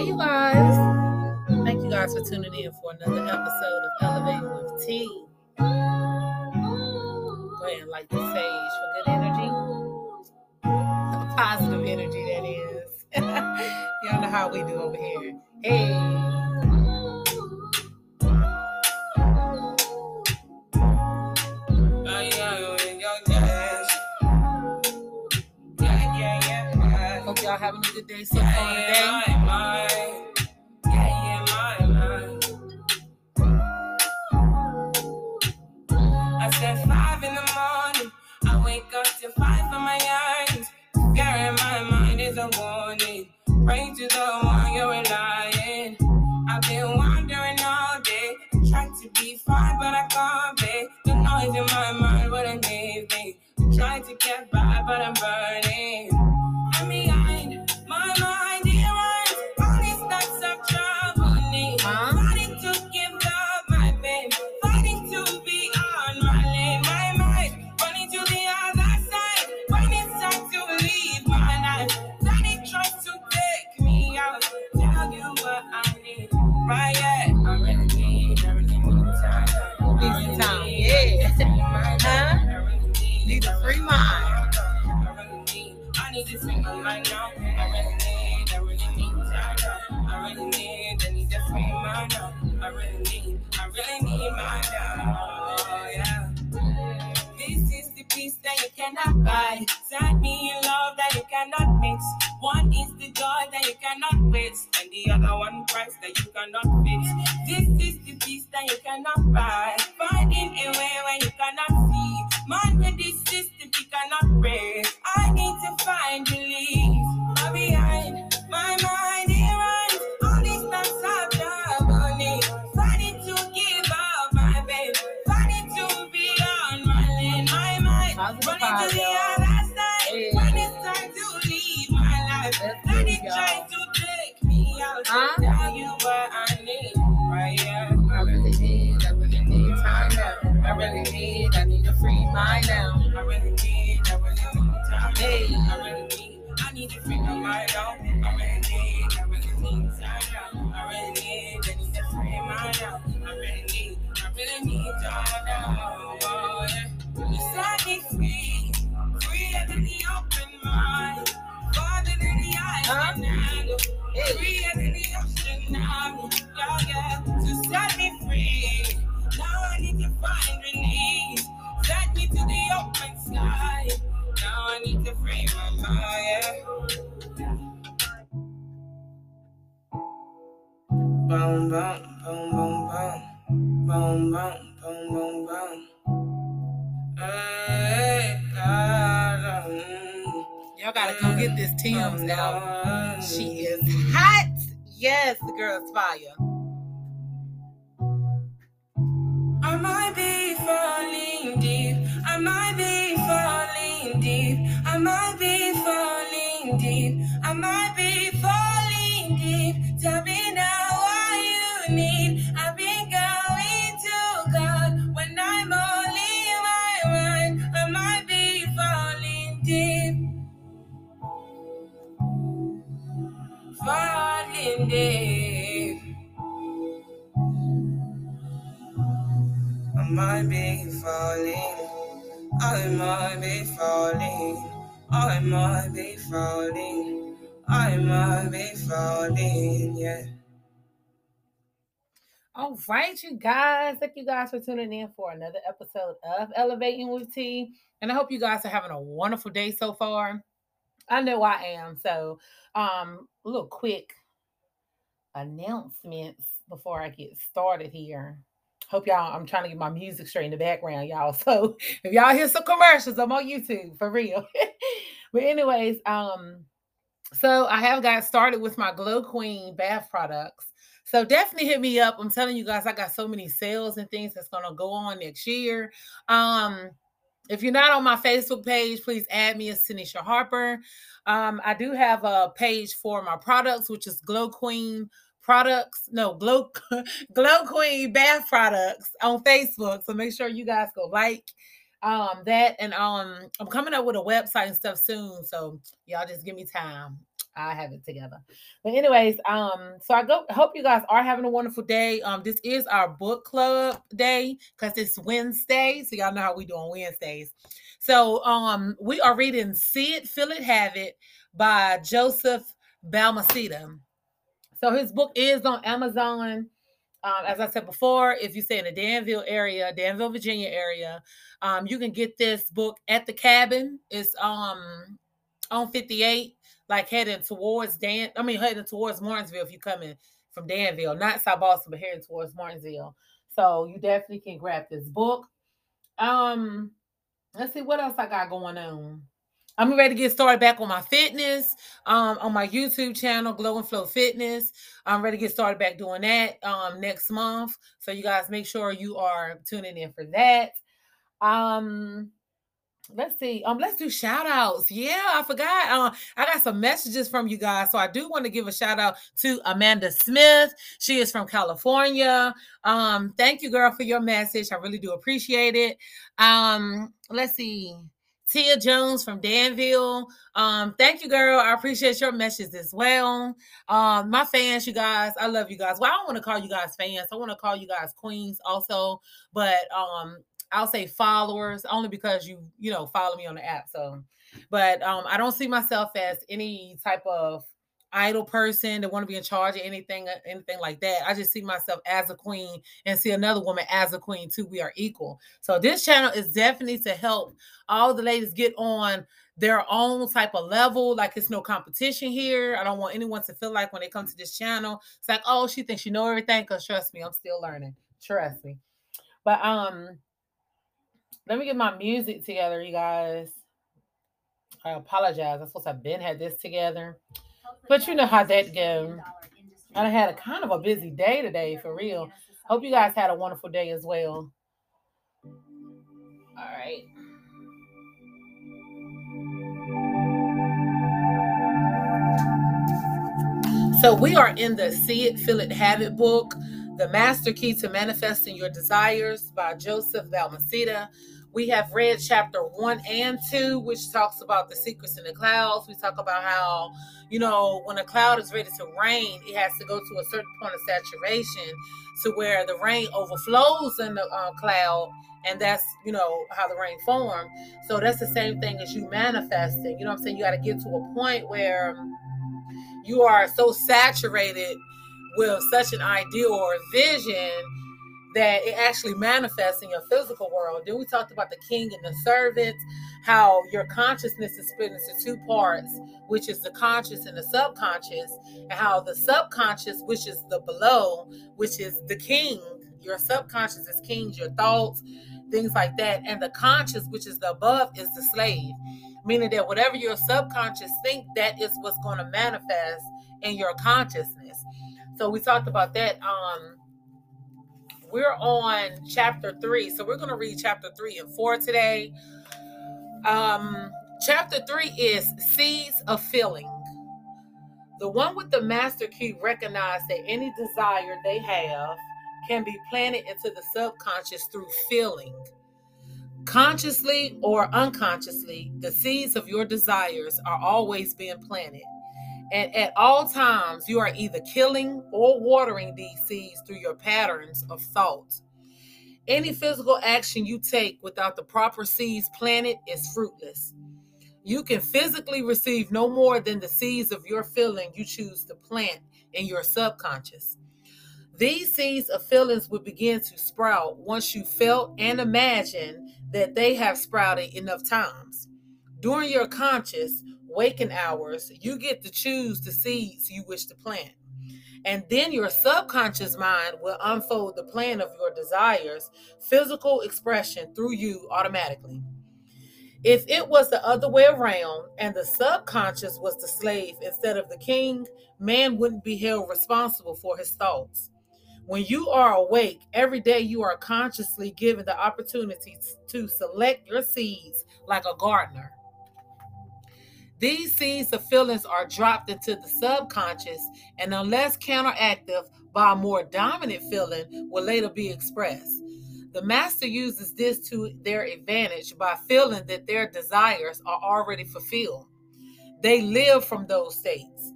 Hey, you guys. Thank you guys for tuning in for another episode of Elevating with T. Go ahead and light the stage for good energy. Positive energy, that is. Y'all know how we do over here. Hey. Y'all having a good day so far today. I said five in the morning. I wake up to five for my eyes. My mind is a warning. Pray to the one you're relying. I've been wandering all day. Trying to be fine, but I can't be. The noise in my mind wouldn't leave me. Trying to get by, but I'm burning. Cannot buy. Sad me in love that you cannot mix. One is the joy that you cannot waste, and the other one price that you cannot fix. This is the peace that you cannot buy. Finding a way where you cannot see. Man with this system you cannot break. Positive running to vibes, the y'all. other side. Hey. When it's time to leave my life. Daddy trying to take me out. Huh? Go get this Tim's now. She is hot. Yes, the girl's fire. I might be I might be falling. I might be falling. I might be falling. I might be falling. Yeah. All right, you guys. Thank you guys for tuning in for another episode of Elevating with T. And I hope you guys are having a wonderful day so far. I know I am. So, um, a little quick announcements before I get started here. Hope y'all, I'm trying to get my music straight in the background, y'all. So if y'all hear some commercials, I'm on YouTube for real. but anyways, um, so I have got started with my Glow Queen bath products. So definitely hit me up. I'm telling you guys, I got so many sales and things that's gonna go on next year. Um, if you're not on my Facebook page, please add me as Tanisha Harper. Um, I do have a page for my products, which is Glow Queen products. No, Glow Glow Queen bath products on Facebook. So make sure you guys go like um that and um I'm coming up with a website and stuff soon. So y'all just give me time. I have it together. But anyways, um, so I go hope you guys are having a wonderful day. Um, this is our book club day because it's Wednesday. So y'all know how we do on Wednesdays. So um we are reading See It, Feel It, Have It by Joseph Balmaceda. So his book is on Amazon. Um, as I said before, if you stay in the Danville area, Danville, Virginia area, um, you can get this book at the cabin. It's um on 58 like heading towards Dan. I mean, heading towards Martinsville if you're coming from Danville, not South Boston, but heading towards Martinsville. So you definitely can grab this book. Um, let's see what else I got going on. I'm ready to get started back on my fitness, um, on my YouTube channel, Glow and Flow Fitness. I'm ready to get started back doing that um next month. So you guys make sure you are tuning in for that. Um, let's see. Um, let's do shout outs. Yeah, I forgot. Um, I got some messages from you guys. So I do want to give a shout out to Amanda Smith. She is from California. Um, thank you, girl, for your message. I really do appreciate it. Um, let's see. Tia Jones from Danville. Um, thank you, girl. I appreciate your message as well. Um, my fans, you guys, I love you guys. Well, I don't want to call you guys fans. I want to call you guys queens also. But um, I'll say followers only because you, you know, follow me on the app. So, but um, I don't see myself as any type of idol person that want to be in charge of anything, uh, anything like that. I just see myself as a queen and see another woman as a queen too. We are equal. So this channel is definitely to help all the ladies get on their own type of level. Like it's no competition here. I don't want anyone to feel like when they come to this channel, it's like, oh, she thinks she know everything. Cause trust me, I'm still learning. Trust me. But um, let me get my music together, you guys. I apologize. I supposed to have been had this together. But you know how that goes. I had a kind of a busy day today for real. Hope you guys had a wonderful day as well. All right. So we are in the See It, Feel It, Have It book, The Master Key to Manifesting Your Desires by Joseph Balmaceda. We have read chapter one and two, which talks about the secrets in the clouds. We talk about how, you know, when a cloud is ready to rain, it has to go to a certain point of saturation to where the rain overflows in the uh, cloud. And that's, you know, how the rain formed. So that's the same thing as you manifesting. You know what I'm saying? You got to get to a point where you are so saturated with such an ideal or vision that it actually manifests in your physical world. Then we talked about the king and the servant, how your consciousness is split into two parts, which is the conscious and the subconscious, and how the subconscious, which is the below, which is the king, your subconscious is kings, your thoughts, things like that, and the conscious, which is the above, is the slave. Meaning that whatever your subconscious think, that is what's going to manifest in your consciousness. So we talked about that um we're on chapter three. So we're going to read chapter three and four today. Um, chapter three is Seeds of Feeling. The one with the master key recognizes that any desire they have can be planted into the subconscious through feeling. Consciously or unconsciously, the seeds of your desires are always being planted. And at all times, you are either killing or watering these seeds through your patterns of thought. Any physical action you take without the proper seeds planted is fruitless. You can physically receive no more than the seeds of your feeling you choose to plant in your subconscious. These seeds of feelings will begin to sprout once you felt and imagined that they have sprouted enough times. During your conscious, waking hours, you get to choose the seeds you wish to plant. And then your subconscious mind will unfold the plan of your desires, physical expression through you automatically. If it was the other way around and the subconscious was the slave instead of the king, man wouldn't be held responsible for his thoughts. When you are awake, every day you are consciously given the opportunity to select your seeds like a gardener. These seeds of feelings are dropped into the subconscious, and unless counteractive by a more dominant feeling, will later be expressed. The master uses this to their advantage by feeling that their desires are already fulfilled. They live from those states.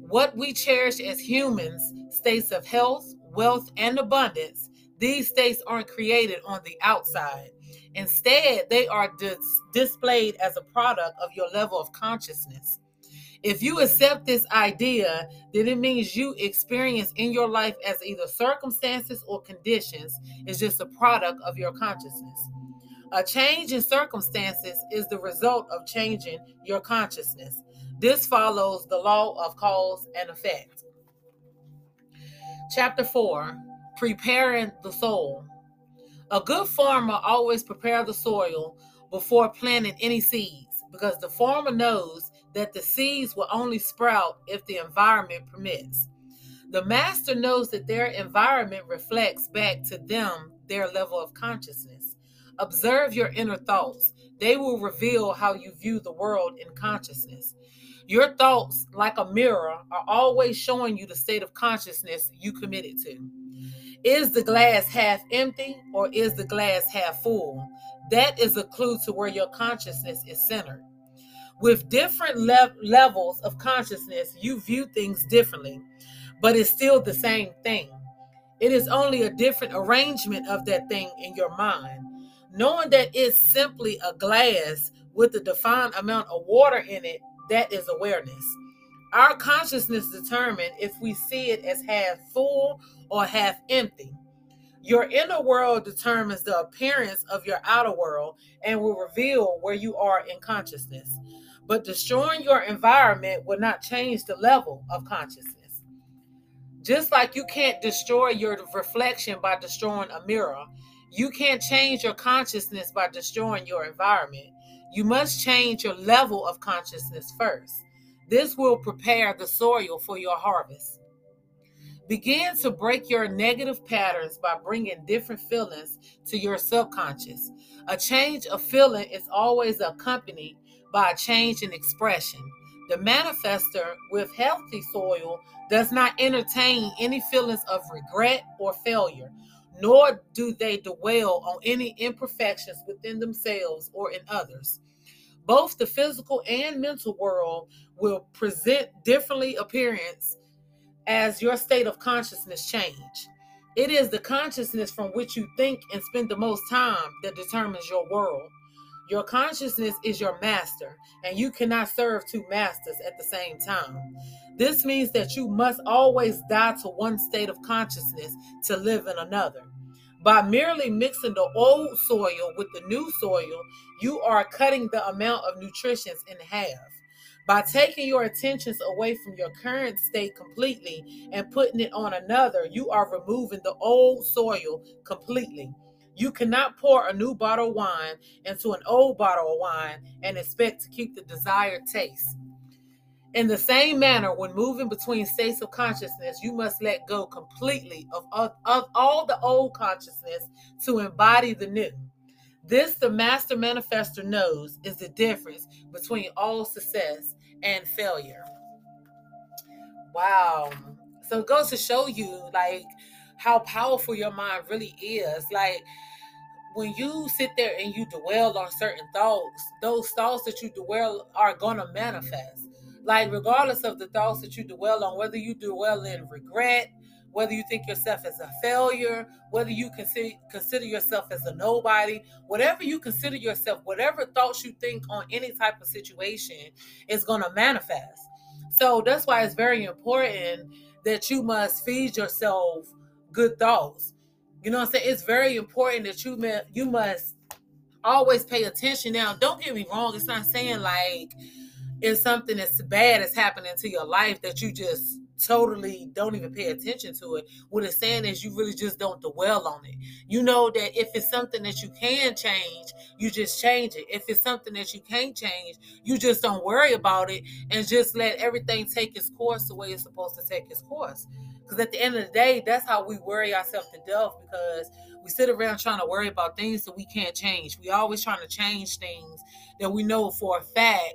What we cherish as humans, states of health, wealth, and abundance, these states aren't created on the outside. Instead, they are dis- displayed as a product of your level of consciousness. If you accept this idea, then it means you experience in your life as either circumstances or conditions is just a product of your consciousness. A change in circumstances is the result of changing your consciousness. This follows the law of cause and effect. Chapter 4 Preparing the Soil. A good farmer always prepares the soil before planting any seeds because the farmer knows that the seeds will only sprout if the environment permits. The master knows that their environment reflects back to them their level of consciousness. Observe your inner thoughts. They will reveal how you view the world in consciousness. Your thoughts, like a mirror, are always showing you the state of consciousness you committed to. Is the glass half empty or is the glass half full? That is a clue to where your consciousness is centered. With different le- levels of consciousness, you view things differently, but it's still the same thing. It is only a different arrangement of that thing in your mind. Knowing that it's simply a glass with a defined amount of water in it, that is awareness. Our consciousness determines if we see it as half full or half empty. Your inner world determines the appearance of your outer world and will reveal where you are in consciousness. But destroying your environment will not change the level of consciousness. Just like you can't destroy your reflection by destroying a mirror, you can't change your consciousness by destroying your environment. You must change your level of consciousness first. This will prepare the soil for your harvest. Begin to break your negative patterns by bringing different feelings to your subconscious. A change of feeling is always accompanied by a change in expression. The manifester with healthy soil does not entertain any feelings of regret or failure, nor do they dwell on any imperfections within themselves or in others. Both the physical and mental world will present differently appearance as your state of consciousness change. It is the consciousness from which you think and spend the most time that determines your world. Your consciousness is your master, and you cannot serve two masters at the same time. This means that you must always die to one state of consciousness to live in another. By merely mixing the old soil with the new soil, you are cutting the amount of nutrition in half. By taking your attentions away from your current state completely and putting it on another, you are removing the old soil completely. You cannot pour a new bottle of wine into an old bottle of wine and expect to keep the desired taste. In the same manner, when moving between states of consciousness, you must let go completely of, of, of all the old consciousness to embody the new. This, the master manifester knows, is the difference between all success and failure. Wow. So it goes to show you, like, how powerful your mind really is. Like when you sit there and you dwell on certain thoughts, those thoughts that you dwell are gonna manifest. Like mm-hmm. regardless of the thoughts that you dwell on, whether you dwell in regret, whether you think yourself as a failure, whether you consider consider yourself as a nobody, whatever you consider yourself, whatever thoughts you think on any type of situation is going to manifest. So that's why it's very important that you must feed yourself good thoughts. You know what I'm saying? It's very important that you you must always pay attention. Now, don't get me wrong. It's not saying like it's something that's bad that's happening to your life that you just totally don't even pay attention to it. What it's saying is you really just don't dwell on it. You know that if it's something that you can change, you just change it. If it's something that you can't change, you just don't worry about it and just let everything take its course the way it's supposed to take its course. Because at the end of the day, that's how we worry ourselves to death because we sit around trying to worry about things that we can't change. We always trying to change things that we know for a fact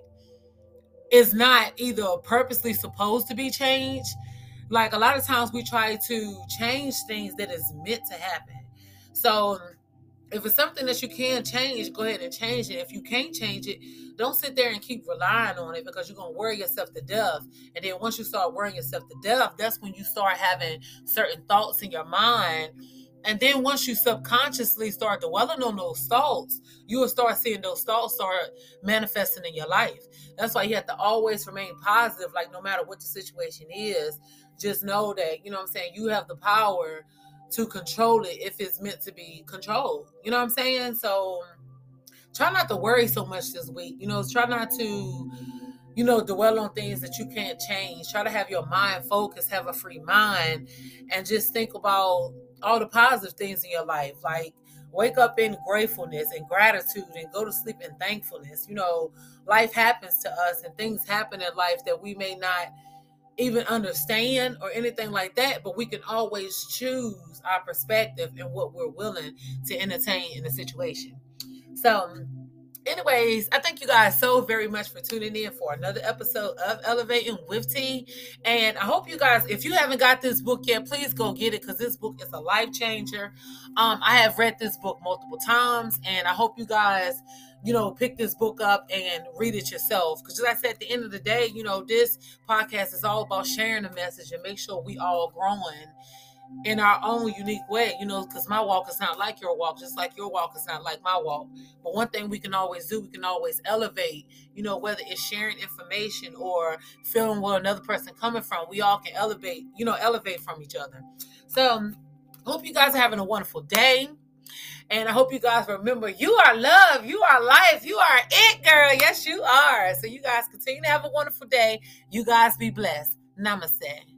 is not either purposely supposed to be changed. Like a lot of times we try to change things that is meant to happen. So if it's something that you can change, go ahead and change it. If you can't change it, don't sit there and keep relying on it because you're gonna worry yourself to death. And then once you start worrying yourself to death, that's when you start having certain thoughts in your mind. And then once you subconsciously start dwelling on those thoughts, you will start seeing those thoughts start manifesting in your life. That's why you have to always remain positive, like no matter what the situation is, just know that, you know what I'm saying, you have the power to control it if it's meant to be controlled. You know what I'm saying? So try not to worry so much this week. You know, try not to, you know, dwell on things that you can't change. Try to have your mind focused, have a free mind, and just think about all the positive things in your life. Like wake up in gratefulness and gratitude and go to sleep in thankfulness. You know, life happens to us and things happen in life that we may not even understand or anything like that, but we can always choose our perspective and what we're willing to entertain in a situation. So, anyways, I thank you guys so very much for tuning in for another episode of Elevating with T. And I hope you guys, if you haven't got this book yet, please go get it because this book is a life changer. Um, I have read this book multiple times, and I hope you guys you know, pick this book up and read it yourself. Because, like I said, at the end of the day, you know, this podcast is all about sharing the message and make sure we all growing in our own unique way, you know, because my walk is not like your walk, just like your walk is not like my walk. But one thing we can always do, we can always elevate, you know, whether it's sharing information or feeling where another person coming from, we all can elevate, you know, elevate from each other. So, hope you guys are having a wonderful day. And I hope you guys remember you are love, you are life, you are it, girl. Yes, you are. So, you guys continue to have a wonderful day. You guys be blessed. Namaste.